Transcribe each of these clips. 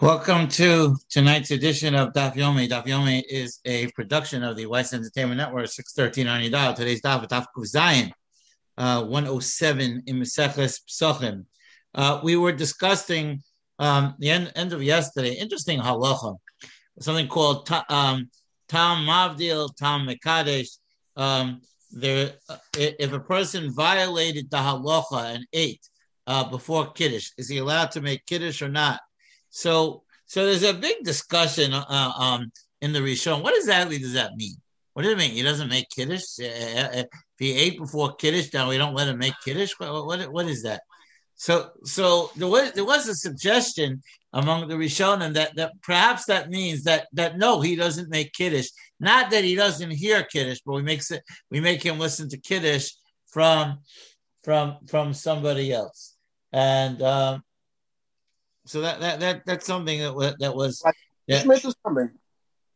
Welcome to tonight's edition of Daf Yomi. Daf Yomi is a production of the Weiss Entertainment Network, 613 on Yadal. Today's Daf, Daf Zion, uh, 107 in Meseches Psochim. Uh, we were discussing um, the end, end of yesterday, interesting halacha, something called ta, um, Tam Mavdil, Tam Mekadesh. Um, there, uh, if a person violated the halacha and ate uh, before Kiddush, is he allowed to make Kiddush or not? So, so there's a big discussion uh, um, in the Rishon. What exactly does that mean? What does it mean? He doesn't make kiddush. Uh, uh, if he ate before kiddush, now we don't let him make kiddush. What, what, what is that? So, so there was there was a suggestion among the Rishonim that that perhaps that means that that no, he doesn't make kiddush. Not that he doesn't hear kiddush, but we makes it we make him listen to kiddush from from from somebody else. And um, so that that, that that's something that was that was yeah. something.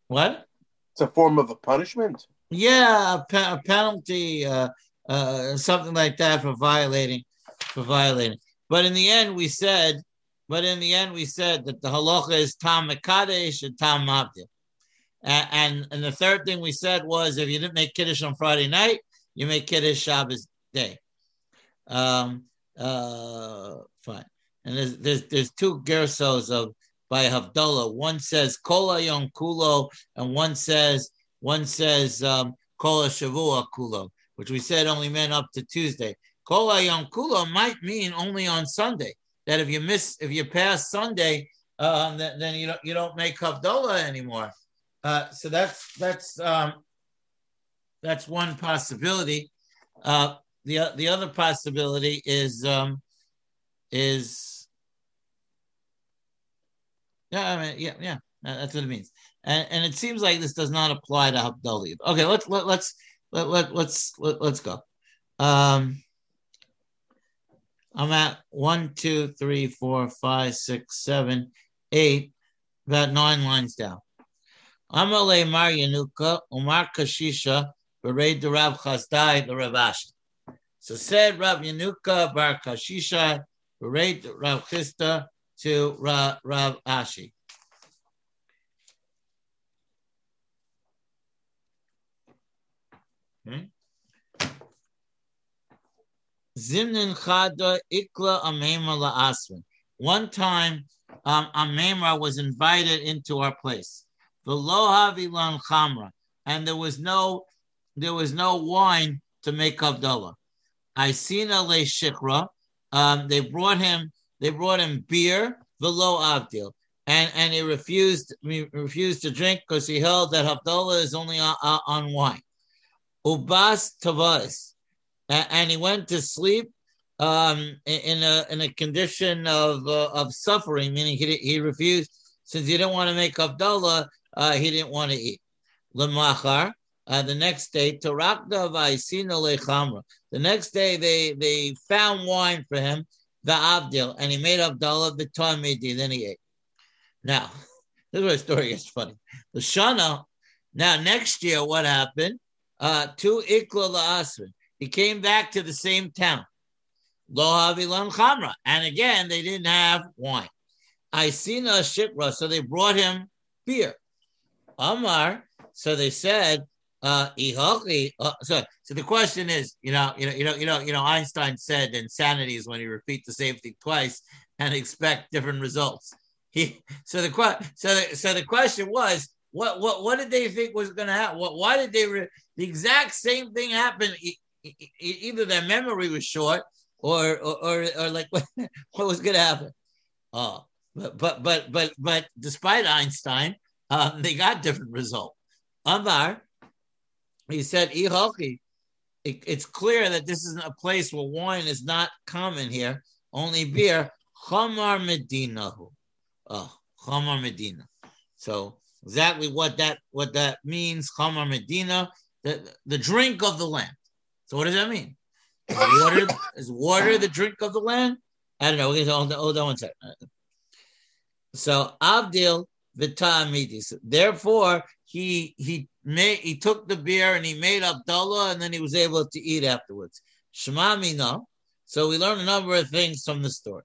What? It's a form of a punishment. Yeah, a, pe- a penalty, uh, uh, something like that for violating, for violating. But in the end, we said, but in the end, we said that the halacha is tam mekadesh and tam mabdil. And, and and the third thing we said was if you didn't make kiddush on Friday night, you make kiddush Shabbos day. Um, uh, fine. And there's there's, there's two gersos of by Havdalah. One says Kola Yom Kulo, and one says one says um, Kola Shavua Kulo, which we said only meant up to Tuesday. Kola Yom Kulo might mean only on Sunday. That if you miss, if you pass Sunday, um, then, then you don't you don't make Havdalah anymore. Uh, so that's that's um, that's one possibility. Uh, the the other possibility is um, is yeah, I mean, yeah, yeah, that's what it means. And and it seems like this does not apply to Havdalah. Okay, let's let, let's let, let let's let, let's go. Um, I'm at one, two, three, four, five, six, seven, eight, about nine lines down. Amale Mar Yanuka, Umar Kashisha, Bered the Rav Chazdai, the Ravash. So said Rav Yanuka Bar Kashisha, Bereit Rav Chisda to Rav, Ashi. Hmm? Zimnin Chada Ikla Amema La'asrin. One time, um, Ameimar was invited into our place. The Lohavilan Chamra, and there was no, there was no wine to make Havdalah. Isina Le Shikra, um, they brought him they brought him beer below Avdil, and and he refused he refused to drink because he held that Havdalah is only on, on wine. Ubas Tavas, and he went to sleep um, in a in a condition of uh, of suffering, meaning he he refused since he didn't want to make Havdalah, uh, he didn't want to eat. Lemachar, uh, the next day. The next day, they they found wine for him, the Abdil, and he made Havdalah the Tamidi. Then he ate. Now, this is where the story gets funny. The Shana. Now, next year, what happened? Uh, to Ikla La'asrin. He came back to the same town. Lo Havilan Chamra. And again, they didn't have wine. I seen a shikra, so they brought him beer. Amar, so they said, uh, uh, so, so the question is, you know, you know, you know, you know, you know, Einstein said insanity is when you repeat the same thing twice and expect different results. He, so the so the, so the question was, what what what did they think was going to happen? What why did they re, the exact same thing happen? E, e, either their memory was short, or or or, or like what, what was going to happen? Oh, but but but but but despite Einstein, um, they got different result. Amar he said, it, it's clear that this is a place where wine is not common here, only beer. Chamar Medina. Oh, Chamar Medina. So exactly what that what that means, Chamar Medina, the, the drink of the land. So what does that mean? Is water, is water the drink of the land? I don't know. We're going to hold on one second. So Abdil Vitamidis. Therefore, he he made he took the beer and he made Havdalah, and then he was able to eat afterwards. Shema Mina. So we learn a number of things from the story.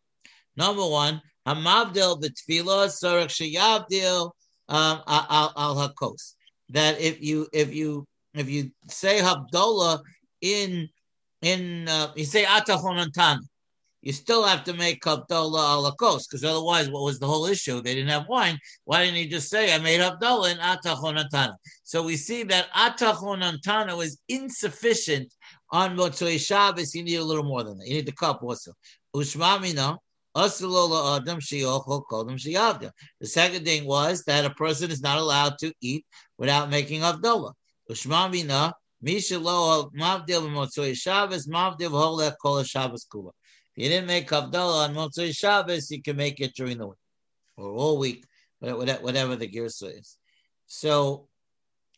Number one, Hamavdil b'tfila sorach sheyavdil um, al hakos. That if you if you if you say Havdalah in in uh, you say Atachonantana, you still have to make Havdalah al hakos because otherwise, what was the whole issue? They didn't have wine. Why didn't he just say I made Havdalah in Atachonantana? So we see that Atachonantana was insufficient on Motzoi Shabbos. You need a little more than that. You need the cup also. Ushmamina. The second thing was that a person is not allowed to eat without making Havdalah. Ushmamina, Mishalo Mavdil Motzoi Shabbos, Mavdil Holech Kol Shabbos Kula. If you didn't make Havdalah on Motzoi Shabbos, you can make it during the week or all week, whatever the girsa is. So,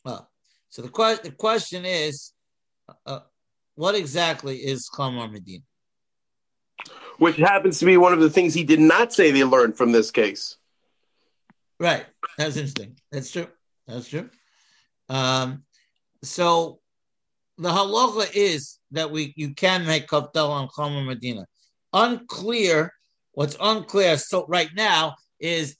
uh, so the, que- the question is, uh, what exactly is Chamar Medina? which happens to be one of the things he did not say they learned from this case. Right. That's interesting. That's true. That's true. Um, so the halacha is that we you can make kaftel on Chomer Medina. Unclear. What's unclear so right now is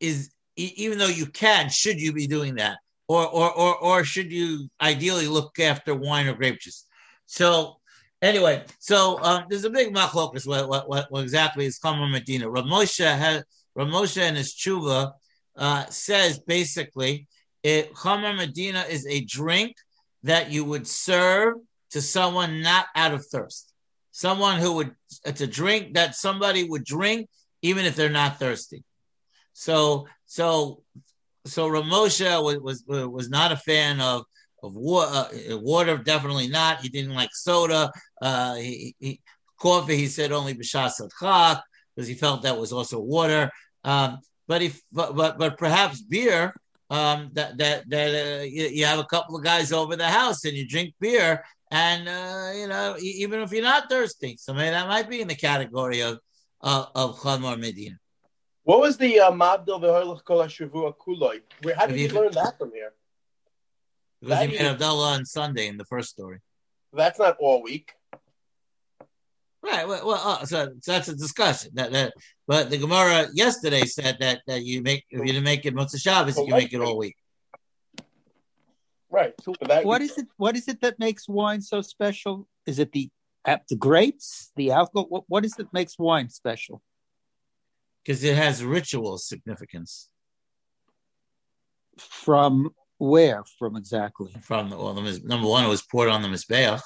is even though you can, should you be doing that, or or or or should you ideally look after wine or grape juice? So Anyway, so um, there's a big machlokas what, what, what, what exactly is Chomer Medina. Rav Moshe, has, Rav Moshe in his tshuva uh, says basically, it, Chomer Medina is a drink that you would serve to someone not out of thirst. Someone who would, a drink that somebody would drink even if they're not thirsty. So, so, so Rav Moshe was, was, was not a fan of of water, uh, water definitely not. He didn't like soda. Uh, he, he, coffee, he said only b'shas because he felt that was also water. Um, but if but, but but perhaps beer. Um, that that that uh, you, you, have a couple of guys over the house and you drink beer, and uh, you know even if you're not thirsty, so maybe that might be in the category of uh, of Chamor Medina. What was the uh, Mabdil v'Holach Kol Shavua Kuloi? How did you learn that from here? Because that he made Havdalah on Sunday in the first story. That's not all week. Right. Well, well uh, so, so, that's a discussion. That, that, but the Gemara yesterday said that that you make if you didn't make it Motzei Shabbos, you make it all week. Right. So what is it? What is it that makes wine so special? Is it the uh, the grapes, the alcohol? What, what is it makes wine special? Because it has ritual significance. From where from exactly? From the, well, the, number one, it was poured on the mizbeach.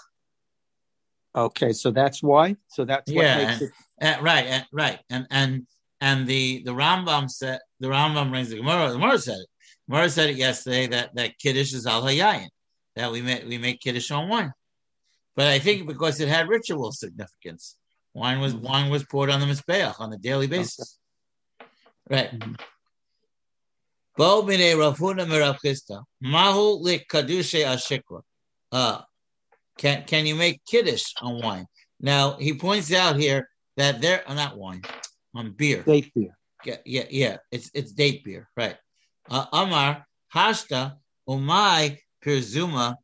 Okay, so that's why. So that's what yeah, makes and, it and, right, and, right, and and and the the Rambam said the Rambam brings the Gemara. The Gemara said it. Gemara said it yesterday that that kiddush is al hayayin that we make we make kiddush on wine, but I think because it had ritual significance, wine was mm-hmm. wine was poured on the mizbeach on a daily basis. Right. Bo bine Rafuna Merav Mahu likadushe ashikra. Uh, can can you make kiddush on wine? Now he points out here that there, uh, not wine, on beer. Date beer. Yeah, yeah, yeah. It's it's date beer, right? Amar hashta umai pirzuma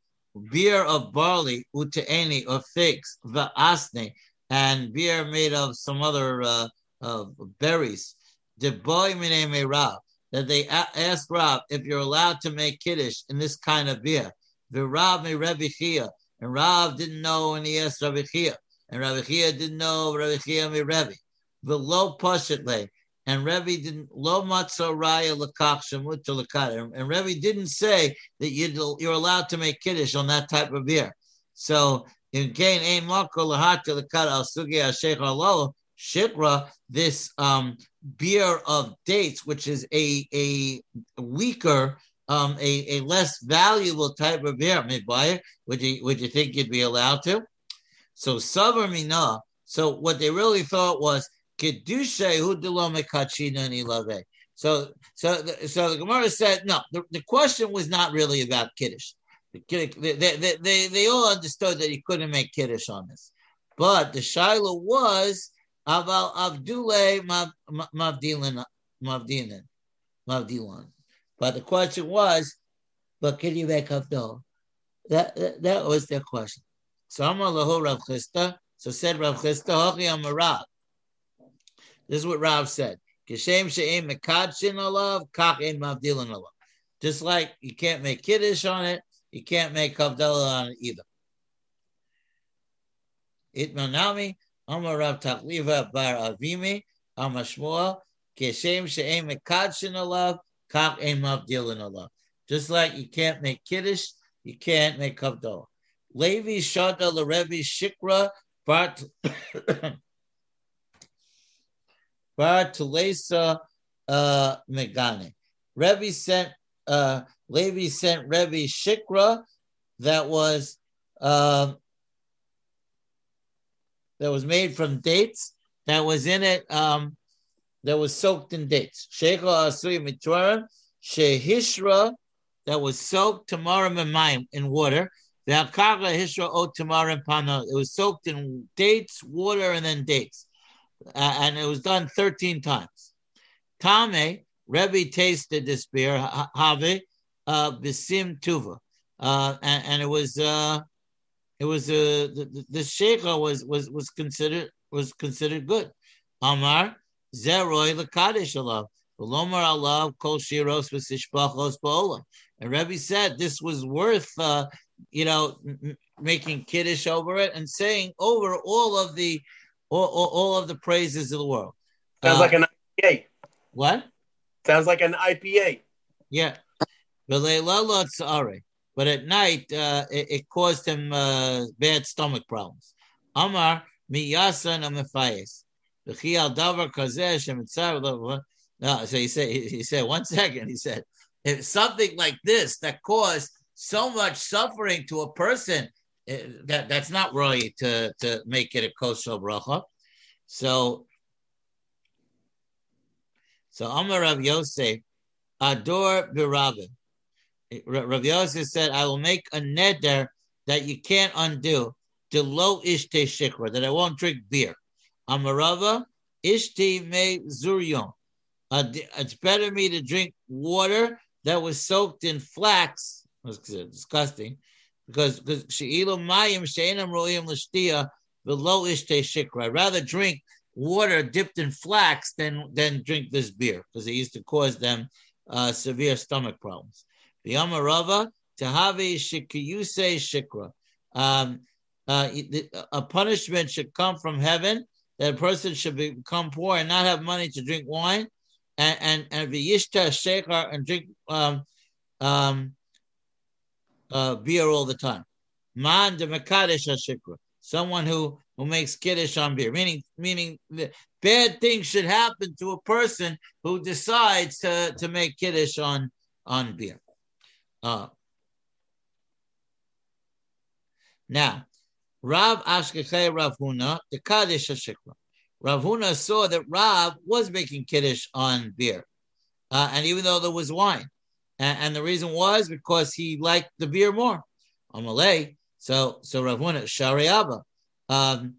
beer of barley uteeni of figs va'asne and beer made of some other uh, uh, berries. Boy mine merav that they asked Rav if you're allowed to make kiddush in this kind of beer. The Rav me Rabbi Chia, and Rav didn't know, and he asked Rabbi Chia, and Rabbi Chia didn't know Rabbi Chia me Rabbi. The low pashatle, and Rebbe didn't lo matzo raya lakach shemut and Rebbe didn't say that you're allowed to make kiddush on that type of beer. So in gain ein marko lahata lakat al sugi al sheikh shikra this um, beer of dates, which is a a weaker, um, a, a less valuable type of beer. Midbuyer, would you would you think you'd be allowed to? So savar mina. So what they really thought was kedusha hudilome kachina nilave. So so so the Gemara said no. The, the question was not really about kiddush. They, they, they, they all understood that he couldn't make kiddush on this, but the shiloh was Aval Avdule Mavdilan Mavdilan. But the question was, but can you make Avdul? That, that that was their question. So Amar Lahu Rav Chisda. So said Rav Chisda, Hochi Amarav. This is what Rav said. Kishem she'im mekadshin alav, kach ein mavdilin alav. Just like you can't make kiddush on it, you can't make havdalah on it either. Itmanami, Amar Rav Tachliva bar Avimi, Amar Shmuel, Keshem she'em mekadshin alav, kach ein mavdilin alav. Just like you can't make kiddush, you can't make havdalah. Levi shada lerevi shikra bar bar tulesa uh, megane. Rebbe sent uh, Levi sent Rebbe Shikra that was uh, that was made from dates that was in it um, that was soaked in dates. Sheikha Asui Mitwarim Shehishra that was soaked tomorrow in in water. The Akaga Hishra O tomorrow Pana. It was soaked in dates, water, and then dates. Uh, and it was done 13 times. Tame, Rebbe tasted this beer, Have, uh, Bisim Tuva. Uh, and, it was uh, it was uh, the, the sheikha was was was considered was considered good. Amar Zeroy Lakadish Allah. Lomar Allah Kol Shiros V'Sishpachos Ba'olam. And Rebbe said this was worth, uh, you know, m- making kiddush over it and saying over all of the all, all, all of the praises of the world. Sounds uh, like an IPA. What? Sounds like an IPA. Yeah. But at night, uh, it, it, caused him uh, bad stomach problems. Amar miyasa namefayes. No, so he said, he said, one second, he said, if something like this that caused so much suffering to a person, that, that's not really to, to make it a kosher bracha. So, so Amar Rav Yosef, Ador Birabin. Rav Yosef said, I will make a neder that you can't undo, to low ishte shikra, that I won't drink beer. Amarava, ishte me zuryon. It's better me to drink water that was soaked in flax. That's disgusting. Because because she'ilu mayim she'enam ro'im l'shtia shikra. Rather drink water dipped in flax than than drink this beer because it used to cause them uh, severe stomach problems. The Amarava Tahavi Shikiyuse Shikra. Um, uh, a punishment should come from heaven that a person should become poor and not have money to drink wine and and and v'yishta and drink um, um, uh, beer all the time. Man de mekadesh shikra. Someone who who makes kiddush on beer, meaning meaning bad things should happen to a person who decides to to make kiddush on on beer. Uh, now, Rav Ashkechei Rav Huna, the Kaddish Hashikra. Rav Huna saw that Rav was making Kiddush on beer. Uh, and even though there was wine. And, and, the reason was because he liked the beer more. Amalei. So, so Rav Huna, Shari Abba. Um,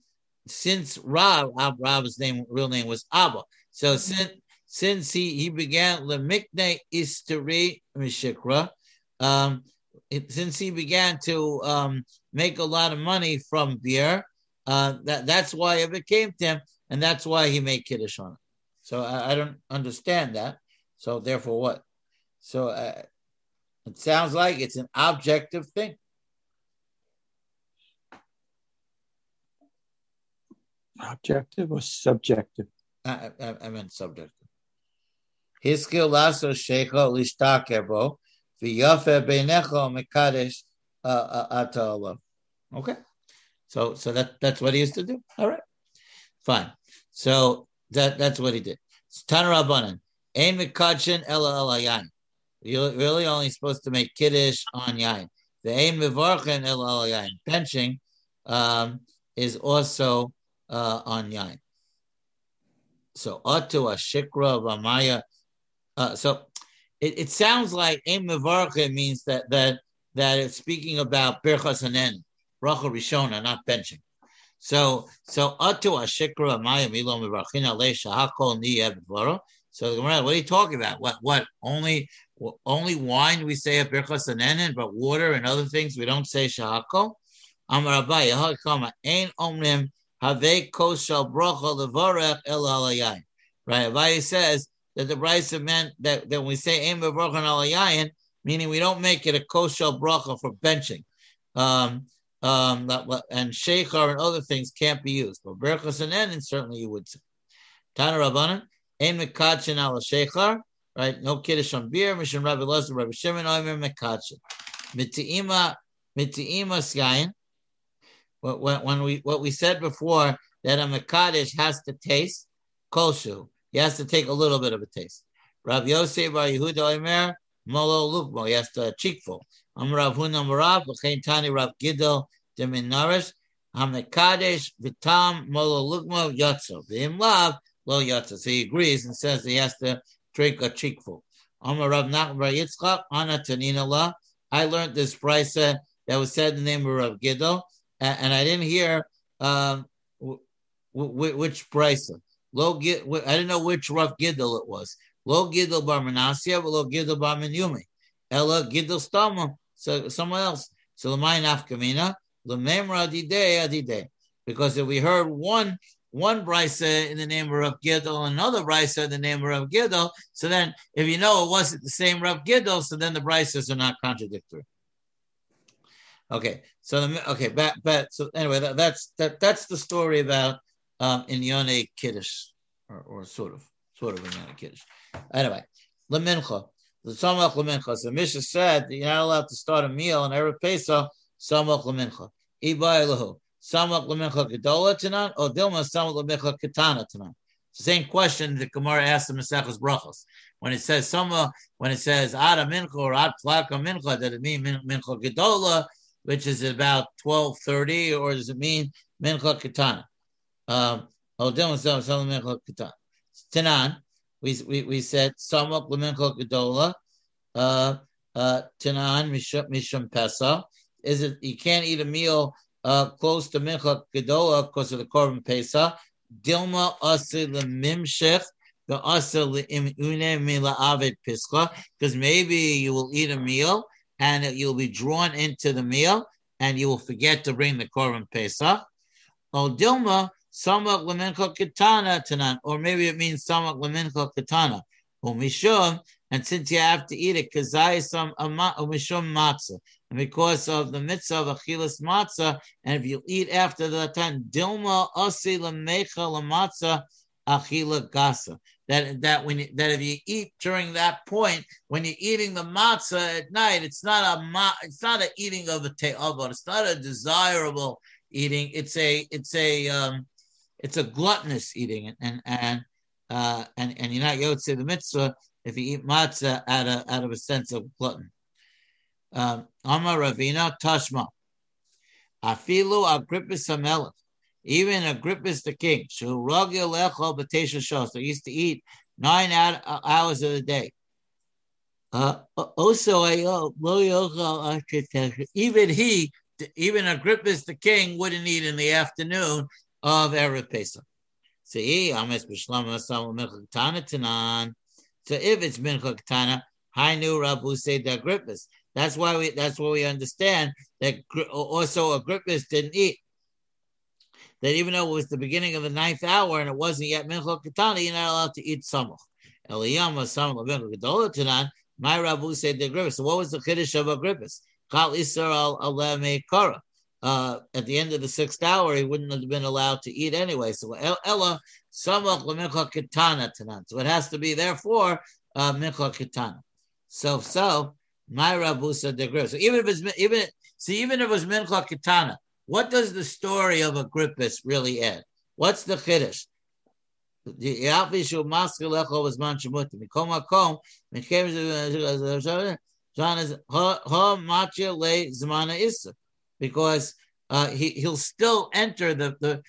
since Rav, Rav's name, real name was Abba. So mm-hmm. since since he, he began Lemikne Isteri Mishikra, um, it, since he began to um, make a lot of money from beer, uh, that that's why it became to him, and that's why he made kiddush on it. So I, I don't understand that. So therefore, what? So uh, it sounds like it's an objective thing. Objective or subjective? I, I, I meant subjective. His skill lasso shecho lishtakebo V'yafe beinecho mekadesh uh, uh, Okay, so so that that's what he used to do. All right, fine. So that that's what he did. Tanarabanan ein mekadshin ela ela yain. You're really only supposed to make kiddush on yain. The ein mivarchen ela ela yain. Benching um, is also uh, on yain. So atu a shikra v'amaya. Uh, so it, it sounds like Ein Mevarcha means that that that it's speaking about Birchas Hanen, Bracha Rishona, not benching. So so Atu Ashikra Maya Milo Mevarchina Le Shahakol Ni So what are you talking about? What what only only wine we say at Birchas Hanen, but water and other things we don't say Shahakol? Amar Abai Ein Omrim Have Koshal Bracha Levarech El Alayayin. Right? Says that the brisa meant that, that when we say aim brochen alayayin, meaning we don't make it a kosher bracha for benching. Um, um, and sheikhar and other things can't be used. But berachas and enin, certainly you would say. Tana Rabbanan, ain mekachin ala sheikhar, right? No kiddush on beer. Mishnah Rabbi Lazar, Rabbi Shimon, Omer mekachin. Miti'ima, miti'ima skayin. When, when we what we said before that a mekadesh has to taste koshu, he has to take a little bit of a taste. Rav Yosef Bar Yehuda Omer Molo Lukmo, he has to cheekful. Am Rav Huna Marav, L'chein Tani Rav Gidol Demin Narish, Hamekadesh Vitam Molo Lukmo Yotzo. V'im Lav Lo Yotzo. So he agrees and says he has to drink a cheekful. I learned this price that was said in the name of Rav Gidol, and I didn't hear um, which price. Lo, I didn't know which Rav Gidol it was. Lo Gidol Bar Manasia, but Lo Gidol Bar Menyumi. Ella Gidol Stama, so someone else. So Lamai Nafkamina, Lamemra Adide Adide. Because if we heard one one brisa in the name of Rav Gidol, another brisa in the name of Rav Gidol, so then if you know it wasn't the same Rav Gidol, so then the brisas are not contradictory. Okay, so the, okay, but, but so anyway, that, that's that that's the story about um, in Yone Kiddush, or, or sort of, sort of in Yone Kiddush. Anyway, Lemincha, the Samach Lemincha. So Misha said that you're not allowed to start a meal on Erev Pesach, Samach Lemincha. Iba Elahu, Samach Lemincha Gedola or Dilma Samach Lemincha Katana. Same question that Gemara asked the Maseches Brachos. When it says Sama, when it says Ada Mincha or Ad Flaka Mincha, does it mean Mincha Gedola, which is about 1230, or does it mean Mincha Katana? Um, Tanan, we, we, we said Samak Lemincha Gedola, uh, uh, Tanan Mishum Pesa. Is it you can't eat a meal uh, close to Mincha Gedola because of the Korban Pesa? Dilma Ase Lemimshech, the Ase Leimune Mila Avid Pischa, because maybe you will eat a meal and you'll be drawn into the meal and you will forget to bring the Korban Pesach. Oh, Dilma Samak lemincha katana tanan, or maybe it means samak lemincha katana. Umishum, and since you have to eat it, kazai some umishum matzah, and because of the mitzvah of achilas matzah, and if you eat after the time, dilma asi lemecha lematzah achila gasa. That that when you, that if you eat during that point, when you're eating the matzah at night, it's not a ma, it's not a eating of a te'avot. It's not a desirable eating. It's a it's a um, it's a gluttonous eating, and and uh, and and you're not yotze the mitzvah if you eat matzah out of out of a sense of glutton. Um, Amar Ravina Tashma. Afilu Agrippus Hamelech. Even Agrippus the king, he used to eat nine uh, hours of the day. Uh, also, even he, even Agrippus the king, wouldn't eat in the afternoon of Erev Pesach. So if it's Mincha Tana, Hainu Rabu the Agrippus. That's why we. That's why we understand that also Agrippus didn't eat. That even though it was the beginning of the ninth hour and it wasn't yet Mincha Katana, you're not allowed to eat Samach. Eliyama Samach Mincha Gedola Tanan. My Rabu said the Agrippus. So what was the Kiddush of Agrippus? Chal Isra al Aleme Kara uh, at the end of the sixth hour, he wouldn't have been allowed to eat anyway. So Ella Samach Lemincha Kitana Tanan. So it has to be therefore uh, Mincha Kitana. So so my Rabusa de So even if it's even see even if it was Mincha Kitana, what does the story of Agrippus really add? What's the Issa because uh, he he'll still enter the the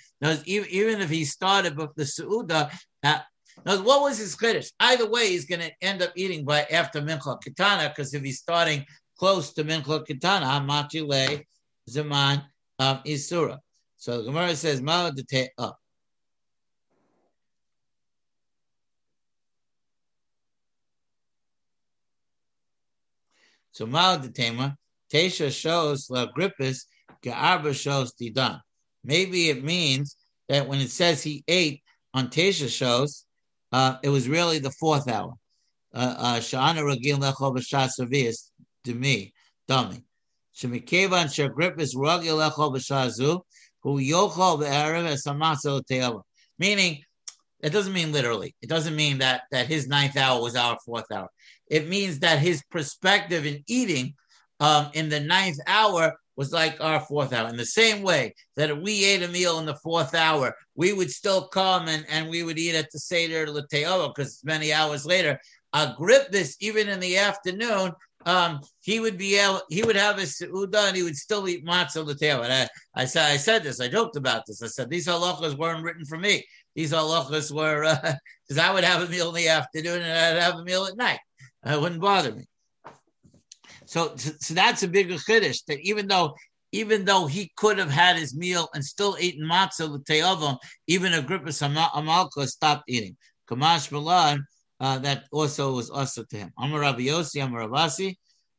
even, even if he started with the Suuda. Uh, now, what was his chiddush? Either way, he's going to end up eating by after mincha kitana because if he's starting close to mincha kitana, hamachile zaman um, isura. So the Gemara says ma de up. So Mao Tema, Tesha shows La Grippus shows Didan. Maybe it means that when it says he ate on Tesha shows, uh, it was really the fourth hour. Uh, uh, Sha'ana ragil lechol b'shas revius to me, dummy. Shemikevan shagripis ragil lechol b'shazu who yochol be'erev esamatzel te'ava. Meaning, it doesn't mean literally. It doesn't mean that that his ninth hour was our fourth hour. It means that his perspective in eating um, in the ninth hour was like our fourth hour. In the same way that if we ate a meal in the fourth hour, we would still come and, and we would eat at the Seder Lateo because many hours later. Agrippus, even in the afternoon, um, he would be able, he would have his seuda and he would still eat matzah lateo. And I, I said, I said this, I joked about this. I said these halachas weren't written for me. These halachas were because uh, I would have a meal in the afternoon and I'd have a meal at night. It wouldn't bother me. So, so that's a bigger chiddush that even though even though he could have had his meal and still eaten matzah with l'te'avam, even Agrippas Amalka stopped eating. Kamash Milan, uh, that also was also to him. Amar Rabbi Yossi, Amar Rabasi,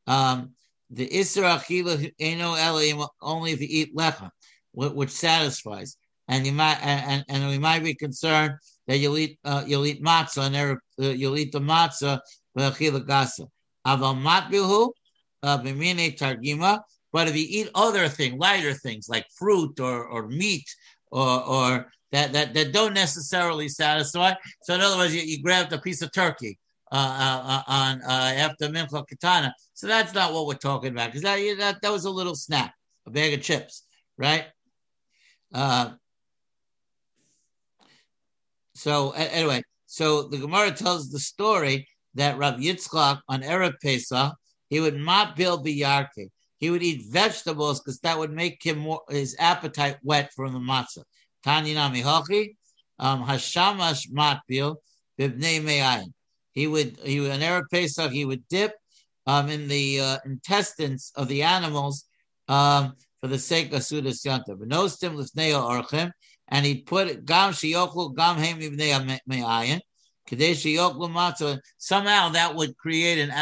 um, the Isra Achila Eno Eli only if you eat lechem, which satisfies. And you might and, and we might be concerned that you'll eat uh, you'll eat matzah and there, uh, you'll eat the matzah with achila gasa. Aval matbihu uh, targima. But if you eat other things, lighter things like fruit or, or meat or, or that, that, that don't necessarily satisfy. So in other words, you, you grabbed a piece of turkey uh, uh, uh on uh, after mincha katana. So that's not what we're talking about because that, that that was a little snack, a bag of chips, right? Uh, so anyway, so the Gemara tells the story that Rav Yitzchak on Erev Pesach he would not build the yarke. He would eat vegetables because that would make him more, his appetite wet from the matzah. Tanya mihochi, um, hashamash matbil bibnei me'ayin. He would, he would, in Erev Pesach, he would dip um, in the uh, intestines of the animals um, for the sake of Sudas Yanta. Benostim lifneo orchem, and he'd put gam shiyoklu gam hem ibnei me'ayin, Somehow that would create an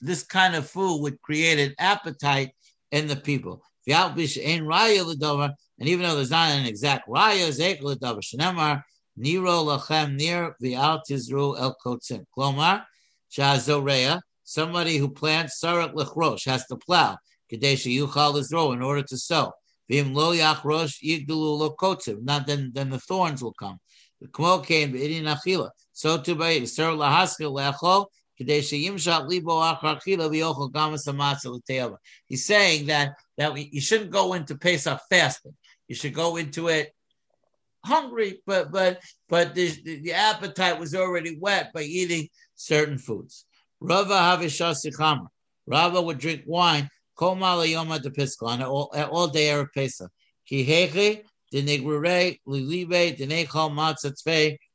this kind of food would create an appetite in the people. And even though there's not an exact raya, niro lachem near v'al tizru el kotzim. Klomar shazoreya, somebody who plants sarak lechrosh has to plow. Kadesh yuchal izro in order to sow. Vim lo yachrosh yigdulu lo kotzim. Not then, then the thorns will come. Kmo came b'idin achila. So to by Sir Lahaskil Lechol, He's saying that that we, you shouldn't go into Pesach fasting. You should go into it hungry, but but but the, the appetite was already wet by eating certain foods. Rava Havishasichama. Rava would drink wine. Koma Yoma de Piscon all, all day of Pesach. Kiheche, the Negrure, Lilibe, the Nechal Matzah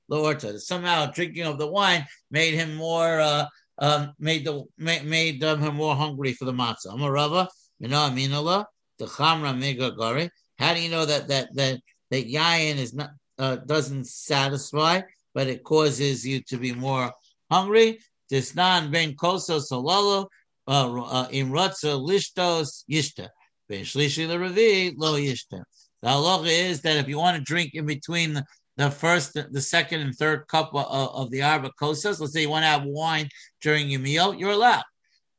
Lorta. Somehow drinking of the wine made him more uh, um, made the made, made um, him more hungry for the matzah. Amarava, you know, Aminala, the Chamra Megagari. How do you know that that that that yayin is not uh, doesn't satisfy, but it causes you to be more hungry? Disnan ben koso sololo uh, uh, imratza lishtos yishta ben shlishi lerevi lo yishta. The halacha is that if you want to drink in between the, first, the second, and third cup of, of the arba kosas. Let's say you want to have wine during your meal, you're allowed.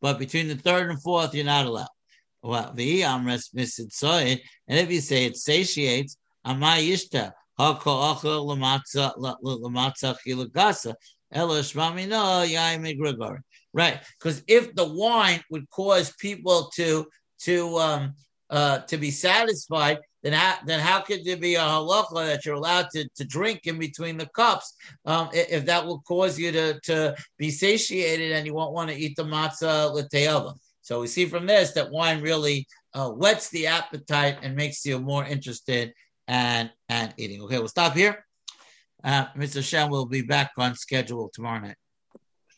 But between the third and fourth, you're not allowed. Well, and if you say it satiates, amayishta Right, because if the wine would cause people to to um uh to be satisfied, then how, then how could there be a halacha that you're allowed to, to drink in between the cups um, if that will cause you to, to be satiated and you won't want to eat the matzah l'te'ava? So we see from this that wine really uh, whets the appetite and makes you more interested and and eating. Okay, we'll stop here. Uh, Mr. Shem will be back on schedule tomorrow night.